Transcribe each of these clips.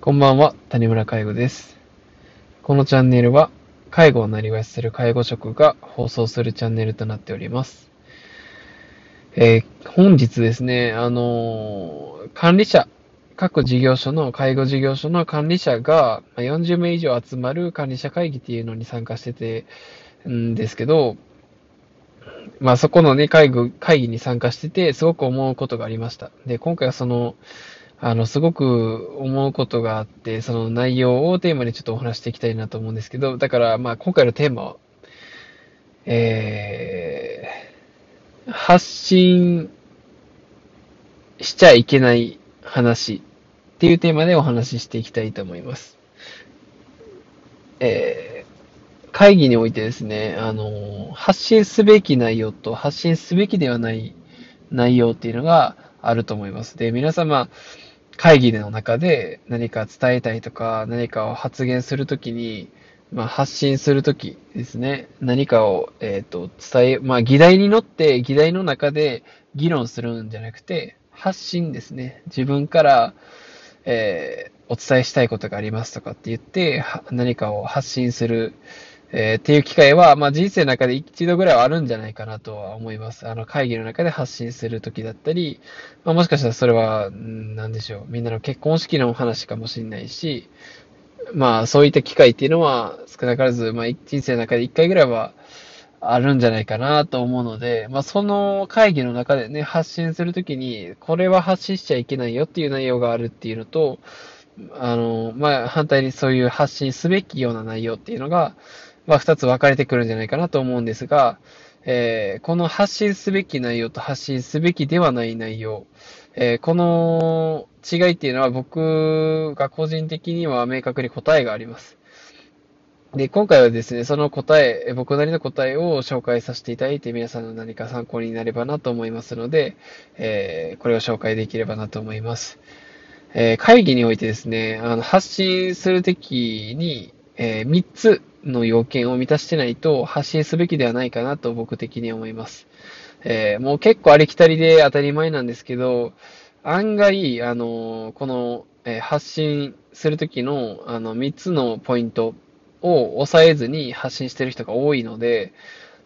こんばんは、谷村介護です。このチャンネルは、介護をなりわいする介護職が放送するチャンネルとなっております。えー本日ですね、あのー管理者、各事業所の、介護事業所の管理者が40名以上集まる管理者会議っていうのに参加しててんですけど、まあそこのね、会議、会議に参加してて、すごく思うことがありました。で、今回はその、あの、すごく思うことがあって、その内容をテーマにちょっとお話していきたいなと思うんですけど、だから、まあ今回のテーマは、えー、発信しちゃいけない話っていうテーマでお話ししていきたいと思います。えー会議においてですね、あの、発信すべき内容と発信すべきではない内容っていうのがあると思います。で、皆様、会議の中で何か伝えたいとか、何かを発言するときに、まあ、発信するときですね、何かを、えっ、と、伝え、まあ、議題に乗って、議題の中で議論するんじゃなくて、発信ですね。自分から、えーお伝えしたいことがありますとかって言って、何かを発信する、えーっていう機会は、まあ、人生の中で一度ぐらいはあるんじゃないかなとは思います。あの、会議の中で発信するときだったり、まあ、もしかしたらそれは、なんでしょう。みんなの結婚式の話かもしれないし、まあ、そういった機会っていうのは、少なからず、まあ、人生の中で一回ぐらいはあるんじゃないかなと思うので、まあ、その会議の中でね、発信するときに、これは発信しちゃいけないよっていう内容があるっていうのと、あの、まあ、反対にそういう発信すべきような内容っていうのが、まあ、二つ分かれてくるんじゃないかなと思うんですが、えーこの発信すべき内容と発信すべきではない内容、えーこの違いっていうのは僕が個人的には明確に答えがあります。で、今回はですね、その答え、僕なりの答えを紹介させていただいて、皆さんの何か参考になればなと思いますので、えーこれを紹介できればなと思います。えー会議においてですね、あの、発信するときに、え3つの要件を満たしてないと発信すべきではないかなと僕的に思います。えーもう結構ありきたりで当たり前なんですけど、案外、あのこの、えー発信するときの、あの、3つのポイントを抑えずに発信してる人が多いので、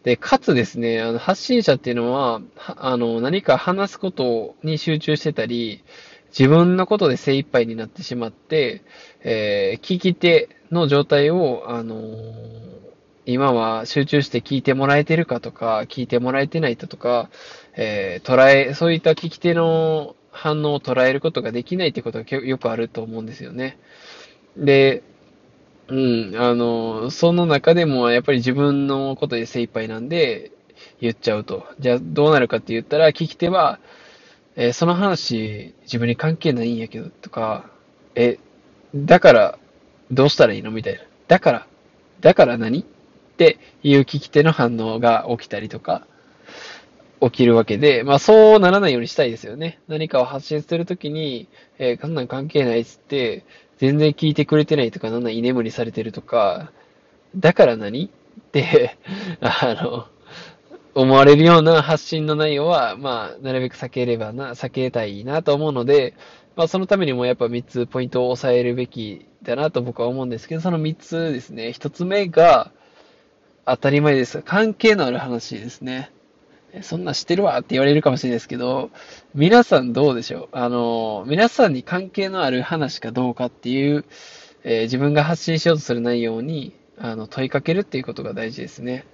で、かつですね、あの、発信者っていうのは、はあの、何か話すことに集中してたり、自分のことで精一杯になってしまって、えー聞き手の状態を、あのー今は集中して聞いてもらえてるかとか、聞いてもらえてないかとか、えー捉え、そういった聞き手の反応を捉えることができないってことがよくあると思うんですよね。で、うん、あの、その中でもやっぱり自分のことで精一杯なんで言っちゃうと。じゃあどうなるかって言ったら、聞き手は、えーその話自分に関係ないんやけどとか、え、だからどうしたらいいの？みたいな。だから、だから何？っていう聞き手の反応が起きたりとか、起きるわけで、まあそうならないようにしたいですよね。何かを発信するときに、えー、そんなん関係ないっつって、全然聞いてくれてないとか、なんなん居眠りされてるとか、だから何？って、あの、思われるような発信の内容は、まあ、なるべく避ければな、避けたいなと思うので、まあ、そのためにもやっぱ3つポイントを押さえるべきだなと僕は思うんですけど、その3つですね。1つ目が、当たり前です。関係のある話ですね。そんなん知ってるわって言われるかもしれないですけど、皆さんどうでしょう？あの、皆さんに関係のある話かどうかっていう、えー自分が発信しようとする内容に、あの、問いかけるっていうことが大事ですね。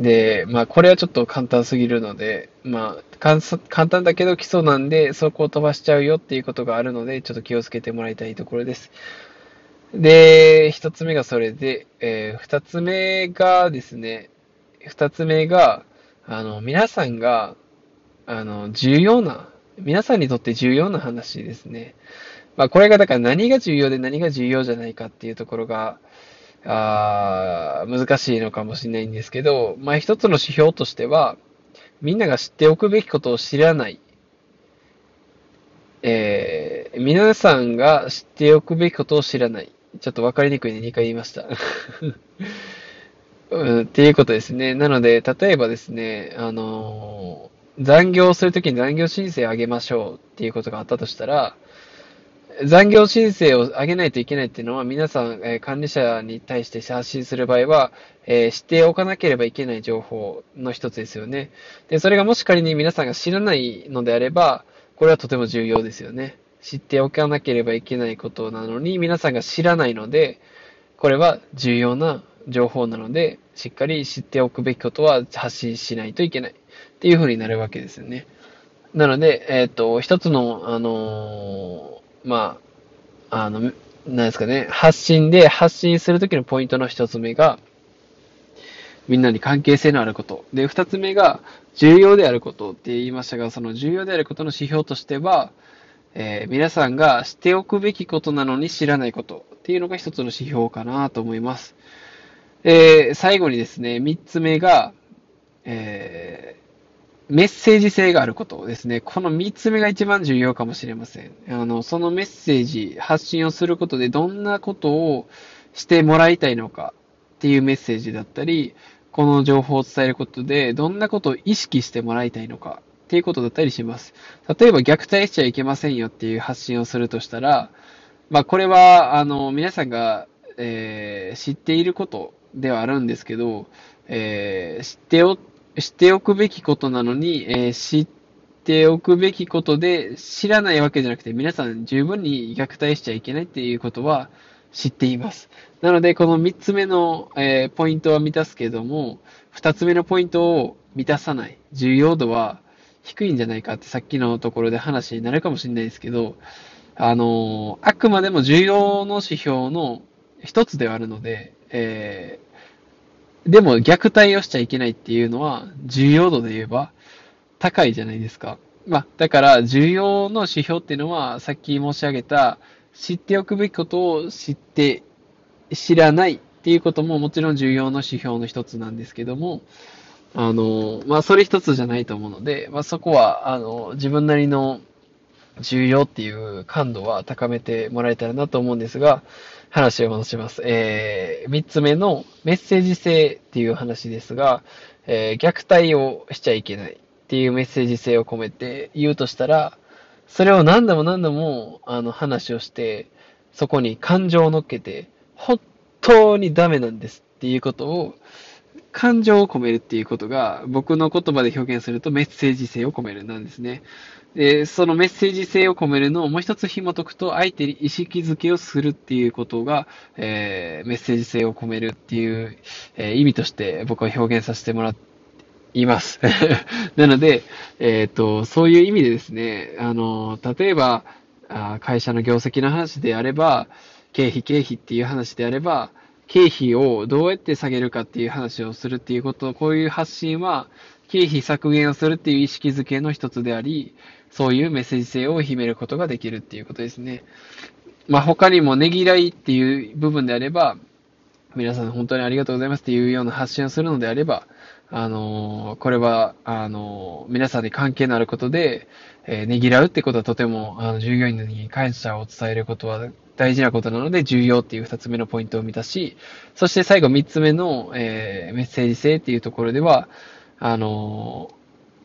で、まあ、これはちょっと簡単すぎるので、まあ、簡単だけど基礎なんで、そこを飛ばしちゃうよっていうことがあるので、ちょっと気をつけてもらいたいところです。で、一つ目がそれで、えー二つ目がですね、二つ目が、あの、皆さんが、あの、重要な、皆さんにとって重要な話ですね。まあ、これがだから何が重要で何が重要じゃないかっていうところが、あ難しいのかもしれないんですけど、まあ、一つの指標としては、みんなが知っておくべきことを知らない。えー皆さんが知っておくべきことを知らない。ちょっと分かりにくいんで2回言いました。うん、っていうことですね。なので、例えばですね、あのー残業するときに残業申請あげましょうっていうことがあったとしたら、残業申請を上げないといけないっていうのは、皆さん、え、管理者に対して発信する場合は、えー、知っておかなければいけない情報の一つですよね。で、それがもし仮に皆さんが知らないのであれば、これはとても重要ですよね。知っておかなければいけないことなのに、皆さんが知らないので、これは重要な情報なので、しっかり知っておくべきことは発信しないといけない。っていう風になるわけですよね。なので、えっ、ー、と、一つの、あのー、まあ、あの、なんですかね、発信で発信するときのポイントの一つ目が、みんなに関係性のあること。で、二つ目が、重要であることって言いましたが、その重要であることの指標としては、えー、皆さんが知っておくべきことなのに知らないことっていうのが一つの指標かなと思います。えー、最後にですね、三つ目が、え、メッセージ性があることですね。この三つ目が一番重要かもしれません。あの、そのメッセージ、発信をすることでどんなことをしてもらいたいのかっていうメッセージだったり、この情報を伝えることで、どんなことを意識してもらいたいのかっていうことだったりします。例えば虐待しちゃいけませんよっていう発信をするとしたら、まあこれは、あの、皆さんが、えー、知っていることではあるんですけど、えー、知っておって、知っておくべきことなのに、えー、知っておくべきことで知らないわけじゃなくて、皆さん十分に虐待しちゃいけないっていうことは、知っています。なので、この3つ目の、えー、ポイントは満たすけども、2つ目のポイントを満たさない。重要度は低いんじゃないかってさっきのところで話になるかもしれないですけど、あのー、あくまでも重要の指標の一つではあるので、え、でも虐待をしちゃいけないっていうのは重要度で言えば高いじゃないですか。まあ、だから重要の指標っていうのはさっき申し上げた知っておくべきことを知って知らないっていうことももちろん重要な指標の一つなんですけども、あの、まあ、それ一つじゃないと思うので、まあ、そこは、あの、自分なりの重要っていう感度は高めてもらえたらなと思うんですが、話を戻します。えー、三つ目のメッセージ性っていう話ですが、えー、虐待をしちゃいけないっていうメッセージ性を込めて言うとしたら、それを何度も何度も、あの、話をして、そこに感情を乗っけて、本当にダメなんですっていうことを、感情を込めるっていうことが、僕の言葉で表現するとメッセージ性を込めるなんですね。で、そのメッセージ性を込めるのをもう一つ紐解くと、相手に意識づけをするっていうことが、えー、メッセージ性を込めるっていう、えー、意味として僕は表現させてもらっています。なので、えっ、ー、と、そういう意味でですね、あの、例えば、あ会社の業績の話であれば、経費経費っていう話であれば、経費をどうやって下げるかっていう話をするっていうこと、こういう発信は、経費削減をするっていう意識づけの一つであり、そういうメッセージ性を秘めることができるっていうことですね。まあ、他にもねぎらいっていう部分であれば、皆さん本当にありがとうございますっていうような発信をするのであれば、あの、これは、あの、皆さんに関係のあることで、えー、ねぎらうってことはとても、あの、従業員に感謝を伝えることは大事なことなので、重要っていう二つ目のポイントを満たし、そして最後三つ目の、えー、メッセージ性っていうところでは、あの、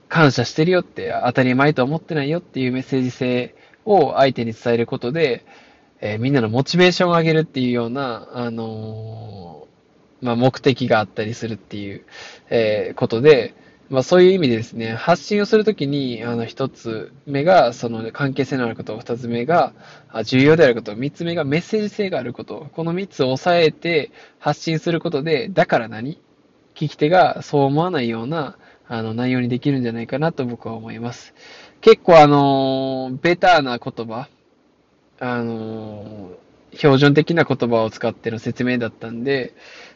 感謝してるよって、当たり前とは思ってないよっていうメッセージ性を相手に伝えることで、えー、みんなのモチベーションを上げるっていうような、あのまあ、目的があったりするっていう、えー、ことで、まあ、そういう意味でですね、発信をするときに、あの、一つ目が、その関係性のあること、二つ目が、重要であること、三つ目がメッセージ性があること、この三つを抑えて発信することで、だから何？聞き手がそう思わないような、あの、内容にできるんじゃないかなと僕は思います。結構あの、ベターな言葉、あの、標準的な言葉を使っての説明だったんで、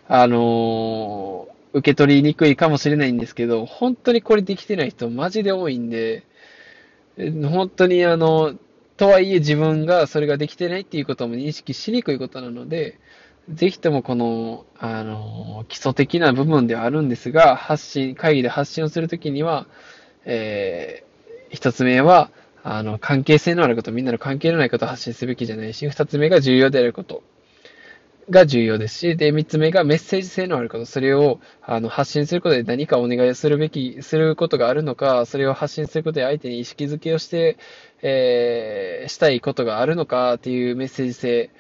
あの、受け取りにくいかもしれないんですけど、本当にこれできてない人マジで多いんで、本当にあの、とはいえ自分がそれができてないっていうことも認識しにくいことなので、ぜひともこの、あの、基礎的な部分ではあるんですが、発信、会議で発信をするときには、えー、一つ目は、あの、関係性のあること、みんなの関係のないことを発信すべきじゃないし、二つ目が重要であること。が重要ですし、で、三つ目がメッセージ性のあること。それを、あの、発信することで何かお願いするべき、することがあるのか、それを発信することで相手に意識づけをして、えー、したいことがあるのかっていうメッセージ性。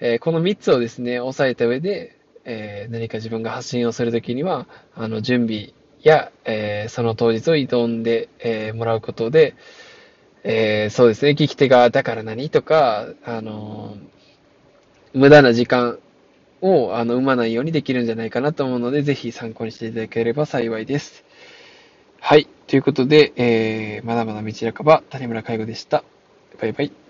えー、この三つをですね、押さえた上で、えー、何か自分が発信をするときには、あの、準備や、えその当日を挑んで、えもらうことで、えそうですね、聞き手が、だから何とか、あの無駄な時間をあの生まないようにできるんじゃないかなと思うので、ぜひ参考にしていただければ幸いです。はい。ということで、えー、まだまだ道半ば、谷村介護でした。バイバイ。